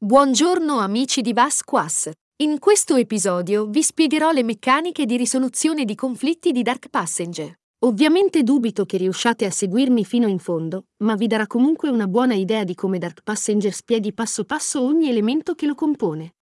Buongiorno amici di Vasquas. In questo episodio vi spiegherò le meccaniche di risoluzione di conflitti di Dark Passenger. Ovviamente dubito che riusciate a seguirmi fino in fondo, ma vi darà comunque una buona idea di come Dark Passenger spieghi passo passo ogni elemento che lo compone.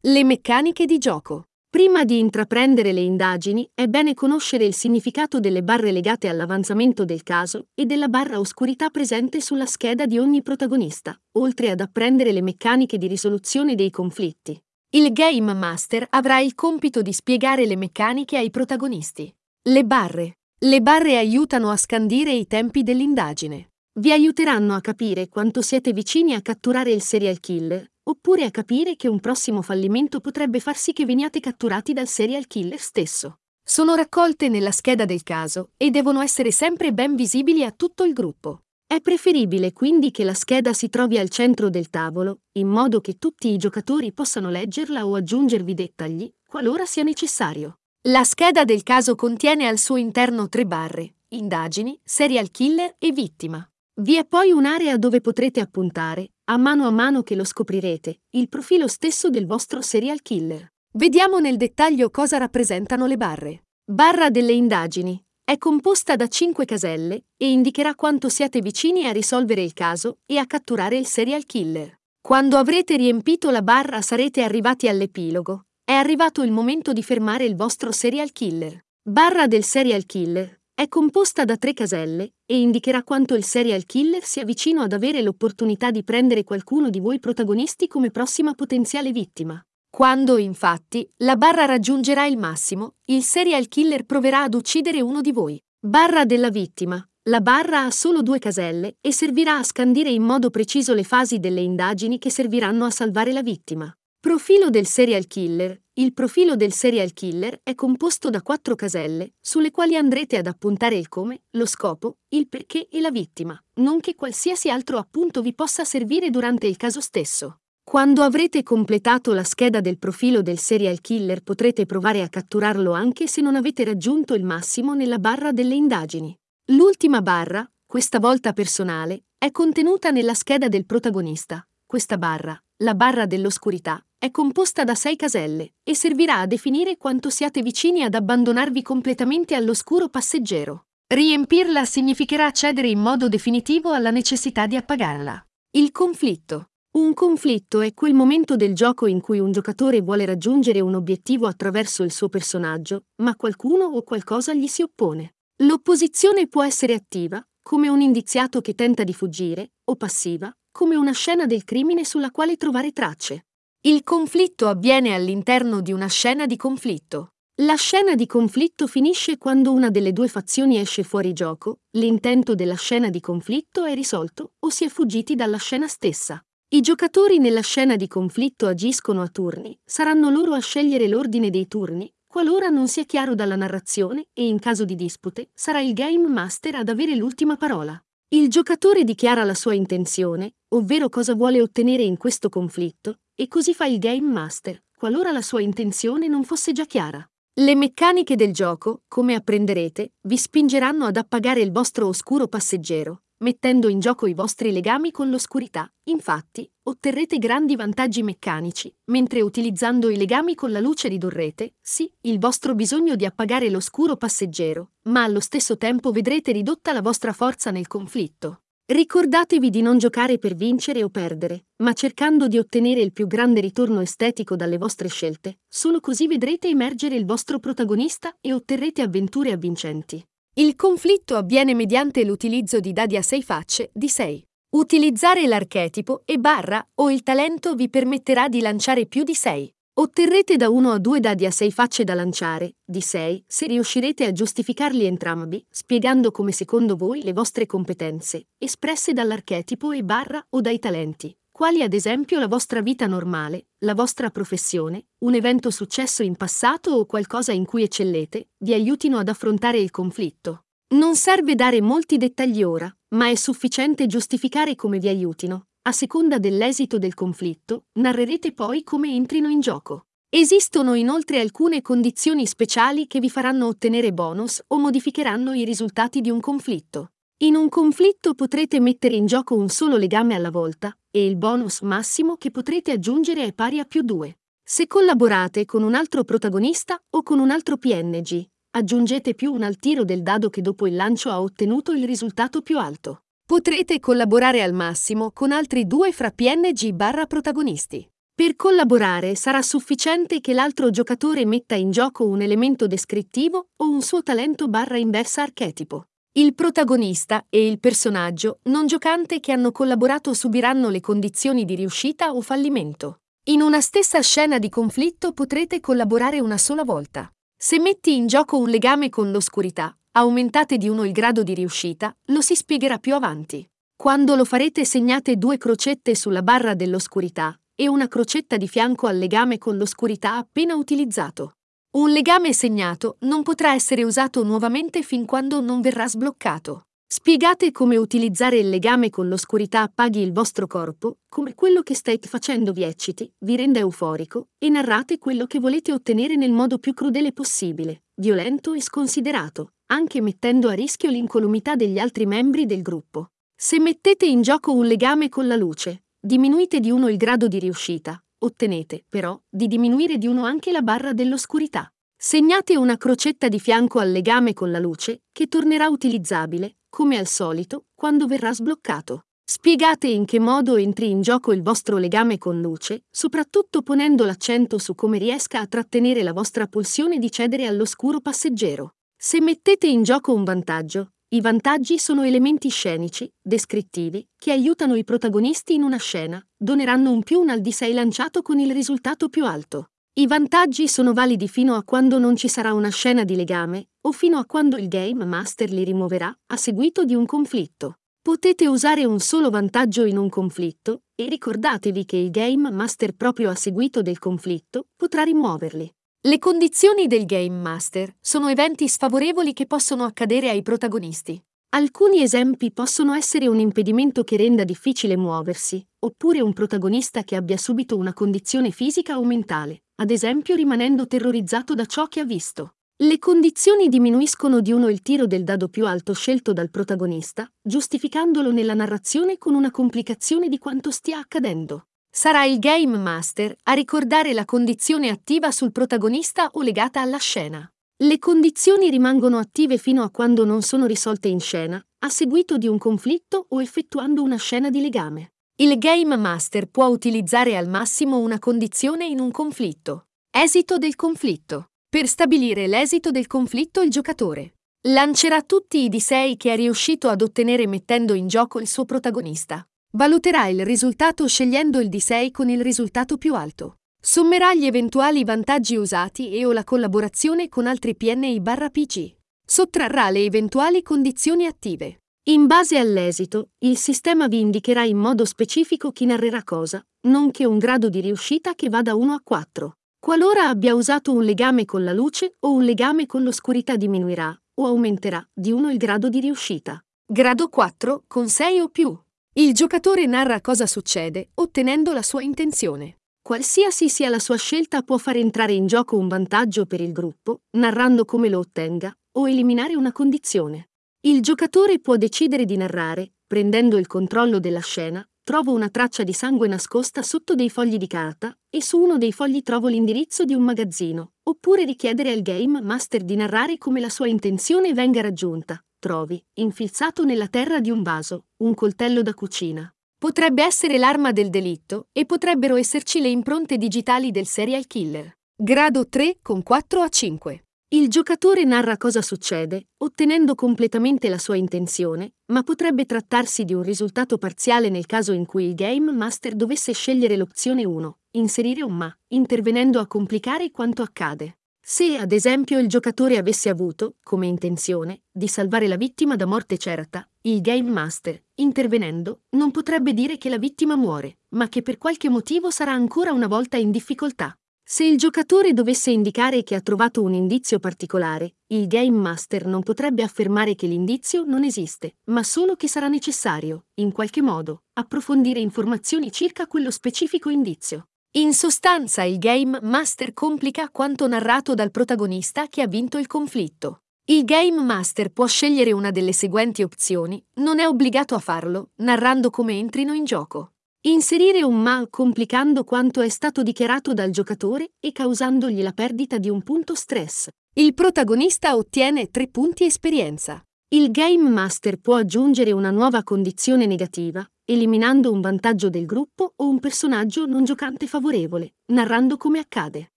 Le meccaniche di gioco. Prima di intraprendere le indagini, è bene conoscere il significato delle barre legate all'avanzamento del caso e della barra oscurità presente sulla scheda di ogni protagonista, oltre ad apprendere le meccaniche di risoluzione dei conflitti. Il Game Master avrà il compito di spiegare le meccaniche ai protagonisti. Le barre. Le barre aiutano a scandire i tempi dell'indagine. Vi aiuteranno a capire quanto siete vicini a catturare il serial killer oppure a capire che un prossimo fallimento potrebbe far sì che veniate catturati dal serial killer stesso. Sono raccolte nella scheda del caso e devono essere sempre ben visibili a tutto il gruppo. È preferibile quindi che la scheda si trovi al centro del tavolo, in modo che tutti i giocatori possano leggerla o aggiungervi dettagli, qualora sia necessario. La scheda del caso contiene al suo interno tre barre, indagini, serial killer e vittima. Vi è poi un'area dove potrete appuntare, a mano a mano che lo scoprirete, il profilo stesso del vostro serial killer. Vediamo nel dettaglio cosa rappresentano le barre. Barra delle indagini. È composta da 5 caselle e indicherà quanto siete vicini a risolvere il caso e a catturare il serial killer. Quando avrete riempito la barra sarete arrivati all'epilogo. È arrivato il momento di fermare il vostro serial killer. Barra del serial killer. È composta da tre caselle e indicherà quanto il serial killer sia vicino ad avere l'opportunità di prendere qualcuno di voi protagonisti come prossima potenziale vittima. Quando, infatti, la barra raggiungerà il massimo, il serial killer proverà ad uccidere uno di voi. Barra della vittima. La barra ha solo due caselle e servirà a scandire in modo preciso le fasi delle indagini che serviranno a salvare la vittima. Profilo del serial killer. Il profilo del serial killer è composto da quattro caselle, sulle quali andrete ad appuntare il come, lo scopo, il perché e la vittima, nonché qualsiasi altro appunto vi possa servire durante il caso stesso. Quando avrete completato la scheda del profilo del serial killer potrete provare a catturarlo anche se non avete raggiunto il massimo nella barra delle indagini. L'ultima barra, questa volta personale, è contenuta nella scheda del protagonista. Questa barra, la barra dell'oscurità, è composta da sei caselle e servirà a definire quanto siate vicini ad abbandonarvi completamente all'oscuro passeggero. Riempirla significherà cedere in modo definitivo alla necessità di appagarla. Il conflitto. Un conflitto è quel momento del gioco in cui un giocatore vuole raggiungere un obiettivo attraverso il suo personaggio, ma qualcuno o qualcosa gli si oppone. L'opposizione può essere attiva, come un indiziato che tenta di fuggire, o passiva, come una scena del crimine sulla quale trovare tracce. Il conflitto avviene all'interno di una scena di conflitto. La scena di conflitto finisce quando una delle due fazioni esce fuori gioco, l'intento della scena di conflitto è risolto o si è fuggiti dalla scena stessa. I giocatori nella scena di conflitto agiscono a turni, saranno loro a scegliere l'ordine dei turni, qualora non sia chiaro dalla narrazione e in caso di dispute sarà il Game Master ad avere l'ultima parola. Il giocatore dichiara la sua intenzione, ovvero cosa vuole ottenere in questo conflitto, e così fa il Game Master, qualora la sua intenzione non fosse già chiara. Le meccaniche del gioco, come apprenderete, vi spingeranno ad appagare il vostro oscuro passeggero, mettendo in gioco i vostri legami con l'oscurità. Infatti, otterrete grandi vantaggi meccanici, mentre utilizzando i legami con la luce ridurrete, sì, il vostro bisogno di appagare l'oscuro passeggero, ma allo stesso tempo vedrete ridotta la vostra forza nel conflitto. Ricordatevi di non giocare per vincere o perdere, ma cercando di ottenere il più grande ritorno estetico dalle vostre scelte, solo così vedrete emergere il vostro protagonista e otterrete avventure avvincenti. Il conflitto avviene mediante l'utilizzo di dadi a sei facce di 6. Utilizzare l'archetipo e barra o il talento vi permetterà di lanciare più di 6. Otterrete da 1 a 2 dadi a 6 facce da lanciare, di 6, se riuscirete a giustificarli entrambi, spiegando come secondo voi le vostre competenze, espresse dall'archetipo e barra o dai talenti, quali ad esempio la vostra vita normale, la vostra professione, un evento successo in passato o qualcosa in cui eccellete, vi aiutino ad affrontare il conflitto. Non serve dare molti dettagli ora, ma è sufficiente giustificare come vi aiutino, a seconda dell'esito del conflitto, narrerete poi come entrino in gioco. Esistono inoltre alcune condizioni speciali che vi faranno ottenere bonus o modificheranno i risultati di un conflitto. In un conflitto potrete mettere in gioco un solo legame alla volta, e il bonus massimo che potrete aggiungere è pari a più 2. Se collaborate con un altro protagonista o con un altro PNG, aggiungete più 1 al tiro del dado che dopo il lancio ha ottenuto il risultato più alto. Potrete collaborare al massimo con altri due fra PNG barra protagonisti. Per collaborare sarà sufficiente che l'altro giocatore metta in gioco un elemento descrittivo o un suo talento barra inversa archetipo. Il protagonista e il personaggio non giocante che hanno collaborato subiranno le condizioni di riuscita o fallimento. In una stessa scena di conflitto potrete collaborare una sola volta. Se metti in gioco un legame con l'oscurità, aumentate di uno il grado di riuscita, lo si spiegherà più avanti. Quando lo farete segnate due crocette sulla barra dell'oscurità e una crocetta di fianco al legame con l'oscurità appena utilizzato. Un legame segnato non potrà essere usato nuovamente fin quando non verrà sbloccato. Spiegate come utilizzare il legame con l'oscurità appaghi il vostro corpo, come quello che state facendo vi ecciti, vi renda euforico, e narrate quello che volete ottenere nel modo più crudele possibile, violento e sconsiderato, anche mettendo a rischio l'incolumità degli altri membri del gruppo. Se mettete in gioco un legame con la luce, Diminuite di uno il grado di riuscita, ottenete, però, di diminuire di uno anche la barra dell'oscurità. Segnate una crocetta di fianco al legame con la luce, che tornerà utilizzabile, come al solito, quando verrà sbloccato. Spiegate in che modo entri in gioco il vostro legame con luce, soprattutto ponendo l'accento su come riesca a trattenere la vostra pulsione di cedere all'oscuro passeggero. Se mettete in gioco un vantaggio, i vantaggi sono elementi scenici, descrittivi, che aiutano i protagonisti in una scena, doneranno un più un al di 6 lanciato con il risultato più alto. I vantaggi sono validi fino a quando non ci sarà una scena di legame, o fino a quando il Game Master li rimuoverà, a seguito di un conflitto. Potete usare un solo vantaggio in un conflitto, e ricordatevi che il Game Master proprio a seguito del conflitto potrà rimuoverli. Le condizioni del Game Master sono eventi sfavorevoli che possono accadere ai protagonisti. Alcuni esempi possono essere un impedimento che renda difficile muoversi, oppure un protagonista che abbia subito una condizione fisica o mentale, ad esempio rimanendo terrorizzato da ciò che ha visto. Le condizioni diminuiscono di uno il tiro del dado più alto scelto dal protagonista, giustificandolo nella narrazione con una complicazione di quanto stia accadendo. Sarà il Game Master a ricordare la condizione attiva sul protagonista o legata alla scena. Le condizioni rimangono attive fino a quando non sono risolte in scena, a seguito di un conflitto o effettuando una scena di legame. Il Game Master può utilizzare al massimo una condizione in un conflitto. Esito del conflitto. Per stabilire l'esito del conflitto il giocatore lancerà tutti i D6 che è riuscito ad ottenere mettendo in gioco il suo protagonista. Valuterà il risultato scegliendo il D6 con il risultato più alto. Sommerà gli eventuali vantaggi usati e o la collaborazione con altri PNI-PC. Sottrarrà le eventuali condizioni attive. In base all'esito, il sistema vi indicherà in modo specifico chi narrerà cosa, nonché un grado di riuscita che va da 1 a 4. Qualora abbia usato un legame con la luce o un legame con l'oscurità diminuirà o aumenterà di 1 il grado di riuscita. Grado 4 con 6 o più. Il giocatore narra cosa succede, ottenendo la sua intenzione. Qualsiasi sia la sua scelta può far entrare in gioco un vantaggio per il gruppo, narrando come lo ottenga, o eliminare una condizione. Il giocatore può decidere di narrare, prendendo il controllo della scena, trovo una traccia di sangue nascosta sotto dei fogli di carta, e su uno dei fogli trovo l'indirizzo di un magazzino, oppure richiedere al game master di narrare come la sua intenzione venga raggiunta, trovi, infilzato nella terra di un vaso, un coltello da cucina. Potrebbe essere l'arma del delitto e potrebbero esserci le impronte digitali del serial killer. Grado 3 con 4 a 5. Il giocatore narra cosa succede, ottenendo completamente la sua intenzione, ma potrebbe trattarsi di un risultato parziale nel caso in cui il Game Master dovesse scegliere l'opzione 1, inserire un ma, intervenendo a complicare quanto accade. Se, ad esempio, il giocatore avesse avuto, come intenzione, di salvare la vittima da morte certa, il Game Master, intervenendo, non potrebbe dire che la vittima muore, ma che per qualche motivo sarà ancora una volta in difficoltà. Se il giocatore dovesse indicare che ha trovato un indizio particolare, il Game Master non potrebbe affermare che l'indizio non esiste, ma solo che sarà necessario, in qualche modo, approfondire informazioni circa quello specifico indizio. In sostanza il Game Master complica quanto narrato dal protagonista che ha vinto il conflitto. Il Game Master può scegliere una delle seguenti opzioni, non è obbligato a farlo, narrando come entrino in gioco. Inserire un ma complicando quanto è stato dichiarato dal giocatore e causandogli la perdita di un punto stress. Il protagonista ottiene 3 punti esperienza. Il Game Master può aggiungere una nuova condizione negativa, eliminando un vantaggio del gruppo o un personaggio non giocante favorevole, narrando come accade.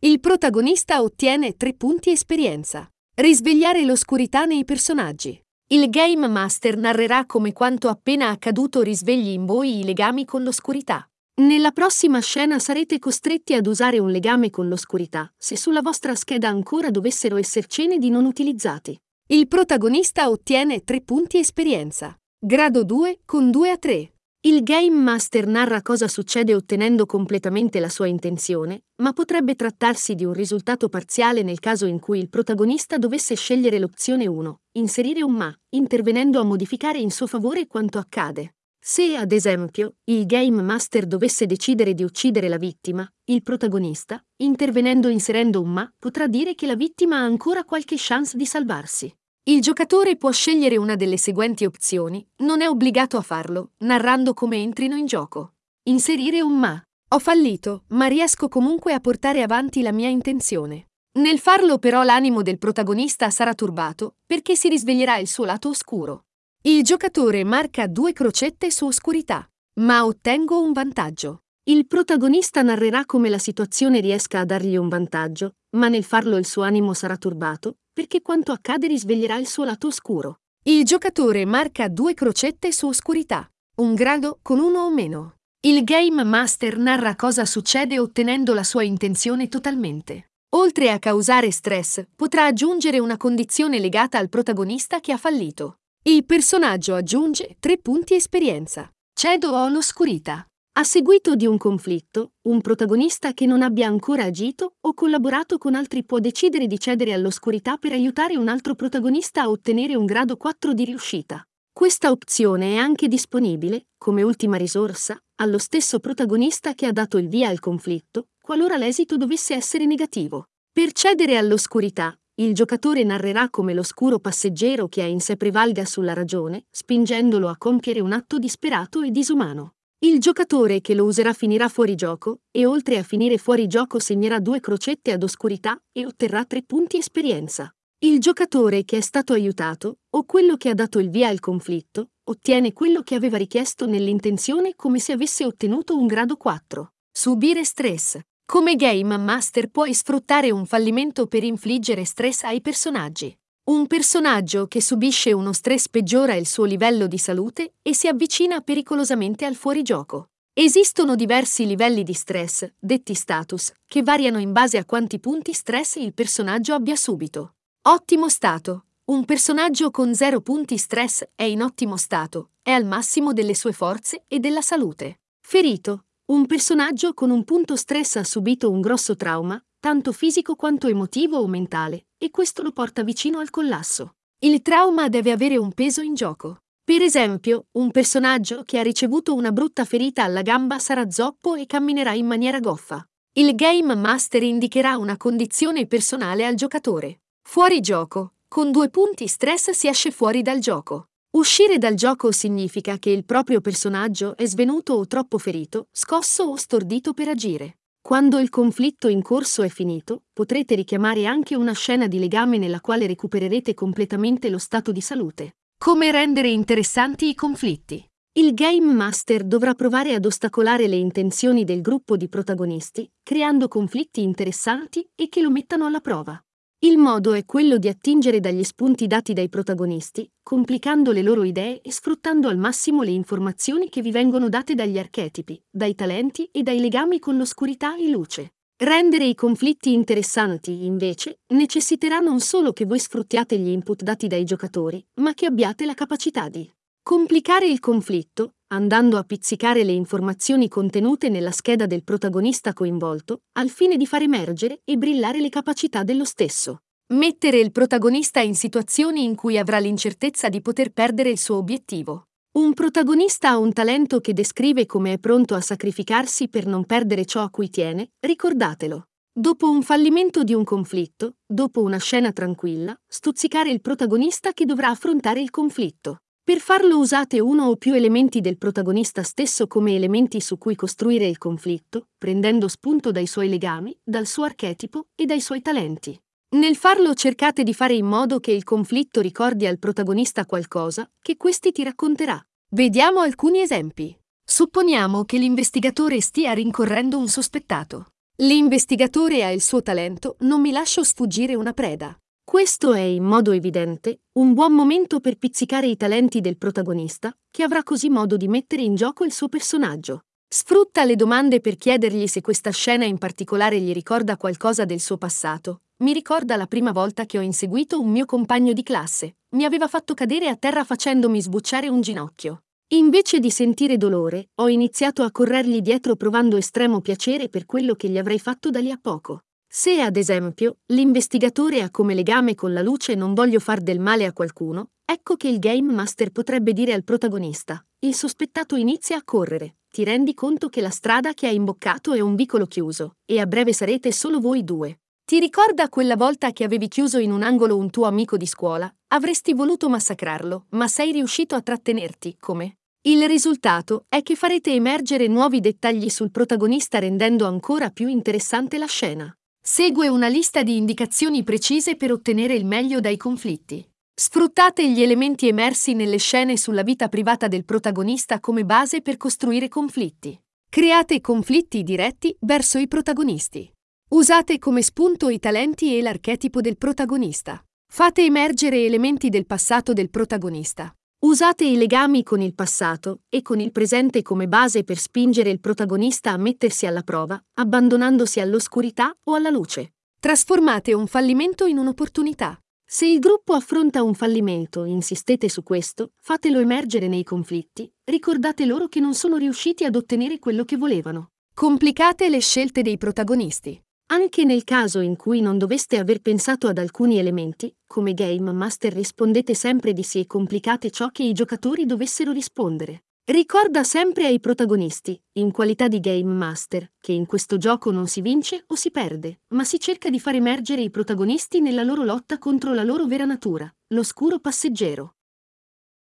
Il protagonista ottiene 3 punti esperienza. Risvegliare l'oscurità nei personaggi. Il Game Master narrerà come quanto appena accaduto risvegli in voi i legami con l'oscurità. Nella prossima scena sarete costretti ad usare un legame con l'oscurità, se sulla vostra scheda ancora dovessero essercene di non utilizzati. Il protagonista ottiene 3 punti esperienza. Grado 2 con 2 a 3. Il Game Master narra cosa succede ottenendo completamente la sua intenzione, ma potrebbe trattarsi di un risultato parziale nel caso in cui il protagonista dovesse scegliere l'opzione 1, inserire un ma, intervenendo a modificare in suo favore quanto accade. Se, ad esempio, il Game Master dovesse decidere di uccidere la vittima, il protagonista, intervenendo inserendo un ma, potrà dire che la vittima ha ancora qualche chance di salvarsi. Il giocatore può scegliere una delle seguenti opzioni, non è obbligato a farlo, narrando come entrino in gioco. Inserire un ma. Ho fallito, ma riesco comunque a portare avanti la mia intenzione. Nel farlo però l'animo del protagonista sarà turbato, perché si risveglierà il suo lato oscuro. Il giocatore marca due crocette su oscurità, ma ottengo un vantaggio. Il protagonista narrerà come la situazione riesca a dargli un vantaggio, ma nel farlo il suo animo sarà turbato, perché quanto accade risveglierà il suo lato oscuro. Il giocatore marca due crocette su oscurità, un grado con uno o meno. Il Game Master narra cosa succede ottenendo la sua intenzione totalmente. Oltre a causare stress, potrà aggiungere una condizione legata al protagonista che ha fallito. Il personaggio aggiunge tre punti esperienza. Cedo o l'oscurità. A seguito di un conflitto, un protagonista che non abbia ancora agito o collaborato con altri può decidere di cedere all'oscurità per aiutare un altro protagonista a ottenere un grado 4 di riuscita. Questa opzione è anche disponibile, come ultima risorsa, allo stesso protagonista che ha dato il via al conflitto, qualora l'esito dovesse essere negativo. Per cedere all'oscurità, il giocatore narrerà come l'oscuro passeggero che ha in sé prevalga sulla ragione, spingendolo a compiere un atto disperato e disumano. Il giocatore che lo userà finirà fuori gioco e oltre a finire fuori gioco segnerà due crocette ad oscurità e otterrà tre punti esperienza. Il giocatore che è stato aiutato, o quello che ha dato il via al conflitto, ottiene quello che aveva richiesto nell'intenzione come se avesse ottenuto un grado 4. Subire stress. Come Game Master puoi sfruttare un fallimento per infliggere stress ai personaggi. Un personaggio che subisce uno stress peggiora il suo livello di salute e si avvicina pericolosamente al fuorigioco. Esistono diversi livelli di stress, detti status, che variano in base a quanti punti stress il personaggio abbia subito. Ottimo stato. Un personaggio con zero punti stress è in ottimo stato, è al massimo delle sue forze e della salute. Ferito. Un personaggio con un punto stress ha subito un grosso trauma, tanto fisico quanto emotivo o mentale, e questo lo porta vicino al collasso. Il trauma deve avere un peso in gioco. Per esempio, un personaggio che ha ricevuto una brutta ferita alla gamba sarà zoppo e camminerà in maniera goffa. Il Game Master indicherà una condizione personale al giocatore. Fuori gioco. Con due punti stress si esce fuori dal gioco. Uscire dal gioco significa che il proprio personaggio è svenuto o troppo ferito, scosso o stordito per agire. Quando il conflitto in corso è finito, potrete richiamare anche una scena di legame nella quale recupererete completamente lo stato di salute. Come rendere interessanti i conflitti? Il Game Master dovrà provare ad ostacolare le intenzioni del gruppo di protagonisti, creando conflitti interessanti e che lo mettano alla prova. Il modo è quello di attingere dagli spunti dati dai protagonisti, complicando le loro idee e sfruttando al massimo le informazioni che vi vengono date dagli archetipi, dai talenti e dai legami con l'oscurità e luce. Rendere i conflitti interessanti, invece, necessiterà non solo che voi sfruttiate gli input dati dai giocatori, ma che abbiate la capacità di complicare il conflitto, andando a pizzicare le informazioni contenute nella scheda del protagonista coinvolto, al fine di far emergere e brillare le capacità dello stesso. Mettere il protagonista in situazioni in cui avrà l'incertezza di poter perdere il suo obiettivo. Un protagonista ha un talento che descrive come è pronto a sacrificarsi per non perdere ciò a cui tiene, ricordatelo. Dopo un fallimento di un conflitto, dopo una scena tranquilla, stuzzicare il protagonista che dovrà affrontare il conflitto. Per farlo usate uno o più elementi del protagonista stesso come elementi su cui costruire il conflitto, prendendo spunto dai suoi legami, dal suo archetipo e dai suoi talenti. Nel farlo cercate di fare in modo che il conflitto ricordi al protagonista qualcosa che questi ti racconterà. Vediamo alcuni esempi. Supponiamo che l'investigatore stia rincorrendo un sospettato. L'investigatore ha il suo talento, non mi lascio sfuggire una preda. Questo è, in modo evidente, un buon momento per pizzicare i talenti del protagonista, che avrà così modo di mettere in gioco il suo personaggio. Sfrutta le domande per chiedergli se questa scena in particolare gli ricorda qualcosa del suo passato. Mi ricorda la prima volta che ho inseguito un mio compagno di classe. Mi aveva fatto cadere a terra facendomi sbucciare un ginocchio. Invece di sentire dolore, ho iniziato a corrergli dietro provando estremo piacere per quello che gli avrei fatto da lì a poco. Se, ad esempio, l'investigatore ha come legame con la luce non voglio far del male a qualcuno, ecco che il Game Master potrebbe dire al protagonista: il sospettato inizia a correre, ti rendi conto che la strada che hai imboccato è un vicolo chiuso, e a breve sarete solo voi due. Ti ricorda quella volta che avevi chiuso in un angolo un tuo amico di scuola? Avresti voluto massacrarlo, ma sei riuscito a trattenerti, come? Il risultato è che farete emergere nuovi dettagli sul protagonista rendendo ancora più interessante la scena. Segue una lista di indicazioni precise per ottenere il meglio dai conflitti. Sfruttate gli elementi emersi nelle scene sulla vita privata del protagonista come base per costruire conflitti. Create conflitti diretti verso i protagonisti. Usate come spunto i talenti e l'archetipo del protagonista. Fate emergere elementi del passato del protagonista. Usate i legami con il passato e con il presente come base per spingere il protagonista a mettersi alla prova, abbandonandosi all'oscurità o alla luce. Trasformate un fallimento in un'opportunità. Se il gruppo affronta un fallimento, insistete su questo, fatelo emergere nei conflitti, ricordate loro che non sono riusciti ad ottenere quello che volevano. Complicate le scelte dei protagonisti. Anche nel caso in cui non doveste aver pensato ad alcuni elementi, come Game Master rispondete sempre di sì e complicate ciò che i giocatori dovessero rispondere. Ricorda sempre ai protagonisti, in qualità di Game Master, che in questo gioco non si vince o si perde, ma si cerca di far emergere i protagonisti nella loro lotta contro la loro vera natura, l'oscuro passeggero.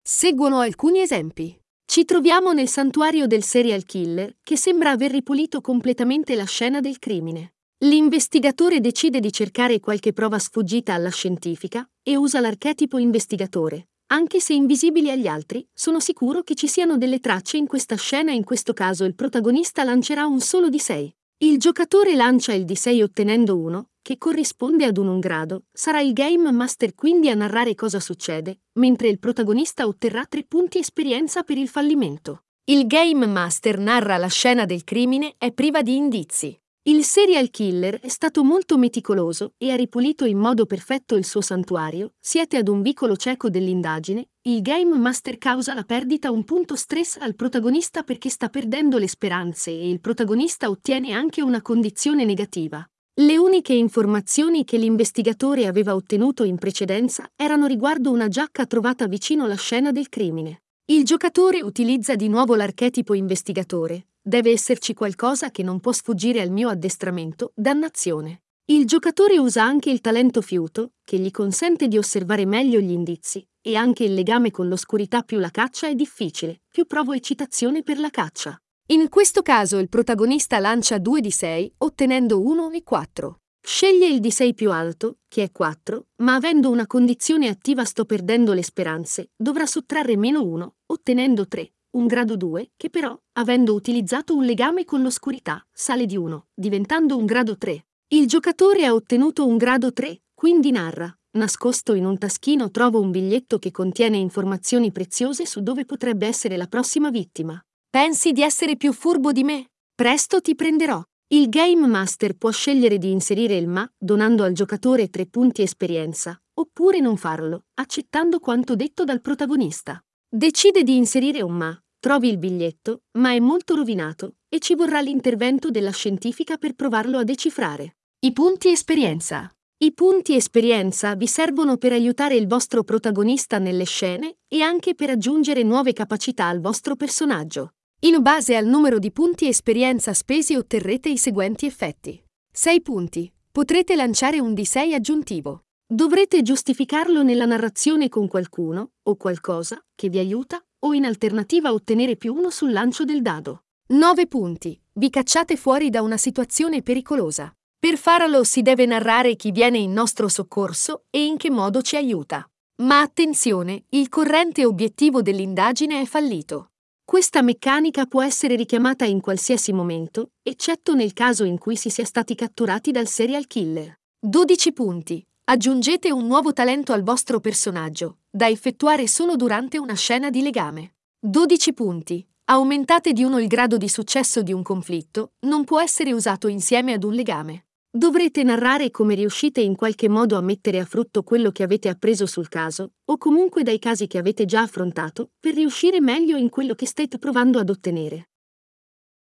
Seguono alcuni esempi. Ci troviamo nel santuario del serial killer, che sembra aver ripulito completamente la scena del crimine. L'investigatore decide di cercare qualche prova sfuggita alla scientifica e usa l'archetipo investigatore. Anche se invisibili agli altri, sono sicuro che ci siano delle tracce in questa scena e in questo caso il protagonista lancerà un solo di 6. Il giocatore lancia il di 6 ottenendo uno, che corrisponde ad un 1 grado, sarà il Game Master quindi a narrare cosa succede, mentre il protagonista otterrà 3 punti esperienza per il fallimento. Il Game Master narra la scena del crimine è priva di indizi. Il serial killer è stato molto meticoloso e ha ripulito in modo perfetto il suo santuario. Siete ad un vicolo cieco dell'indagine. Il Game Master causa la perdita un punto stress al protagonista perché sta perdendo le speranze e il protagonista ottiene anche una condizione negativa. Le uniche informazioni che l'investigatore aveva ottenuto in precedenza erano riguardo una giacca trovata vicino alla scena del crimine. Il giocatore utilizza di nuovo l'archetipo investigatore, Deve esserci qualcosa che non può sfuggire al mio addestramento, dannazione. Il giocatore usa anche il talento fiuto, che gli consente di osservare meglio gli indizi, e anche il legame con l'oscurità più la caccia è difficile, più provo eccitazione per la caccia. In questo caso il protagonista lancia 2 di 6, ottenendo 1 e 4. Sceglie il di 6 più alto, che è 4, ma avendo una condizione attiva sto perdendo le speranze, dovrà sottrarre meno 1, ottenendo 3 un grado 2, che però, avendo utilizzato un legame con l'oscurità, sale di 1, diventando un grado 3. Il giocatore ha ottenuto un grado 3, quindi narra. Nascosto in un taschino trovo un biglietto che contiene informazioni preziose su dove potrebbe essere la prossima vittima. Pensi di essere più furbo di me? Presto ti prenderò. Il Game Master può scegliere di inserire il ma, donando al giocatore 3 punti esperienza, oppure non farlo, accettando quanto detto dal protagonista. Decide di inserire un ma, Trovi il biglietto, ma è molto rovinato e ci vorrà l'intervento della scientifica per provarlo a decifrare. I punti esperienza. I punti esperienza vi servono per aiutare il vostro protagonista nelle scene e anche per aggiungere nuove capacità al vostro personaggio. In base al numero di punti esperienza spesi otterrete i seguenti effetti. 6 punti. Potrete lanciare un D6 aggiuntivo. Dovrete giustificarlo nella narrazione con qualcuno o qualcosa che vi aiuta o in alternativa ottenere più uno sul lancio del dado. 9 punti. Vi cacciate fuori da una situazione pericolosa. Per farlo si deve narrare chi viene in nostro soccorso e in che modo ci aiuta. Ma attenzione, il corrente obiettivo dell'indagine è fallito. Questa meccanica può essere richiamata in qualsiasi momento, eccetto nel caso in cui si sia stati catturati dal serial killer. 12 punti. Aggiungete un nuovo talento al vostro personaggio, da effettuare solo durante una scena di legame. 12 punti. Aumentate di uno il grado di successo di un conflitto, non può essere usato insieme ad un legame. Dovrete narrare come riuscite in qualche modo a mettere a frutto quello che avete appreso sul caso, o comunque dai casi che avete già affrontato, per riuscire meglio in quello che state provando ad ottenere.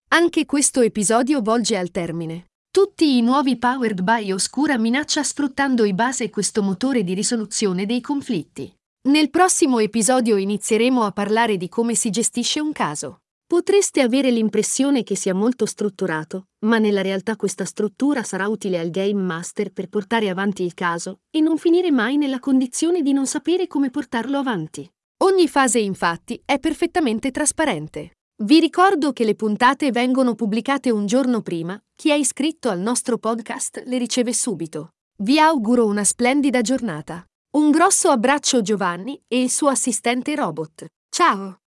Anche questo episodio volge al termine. Tutti i nuovi Powered by Oscura minaccia sfruttando i base questo motore di risoluzione dei conflitti. Nel prossimo episodio inizieremo a parlare di come si gestisce un caso. Potreste avere l'impressione che sia molto strutturato, ma nella realtà questa struttura sarà utile al Game Master per portare avanti il caso e non finire mai nella condizione di non sapere come portarlo avanti. Ogni fase infatti è perfettamente trasparente. Vi ricordo che le puntate vengono pubblicate un giorno prima, chi è iscritto al nostro podcast le riceve subito. Vi auguro una splendida giornata. Un grosso abbraccio Giovanni e il suo assistente robot. Ciao!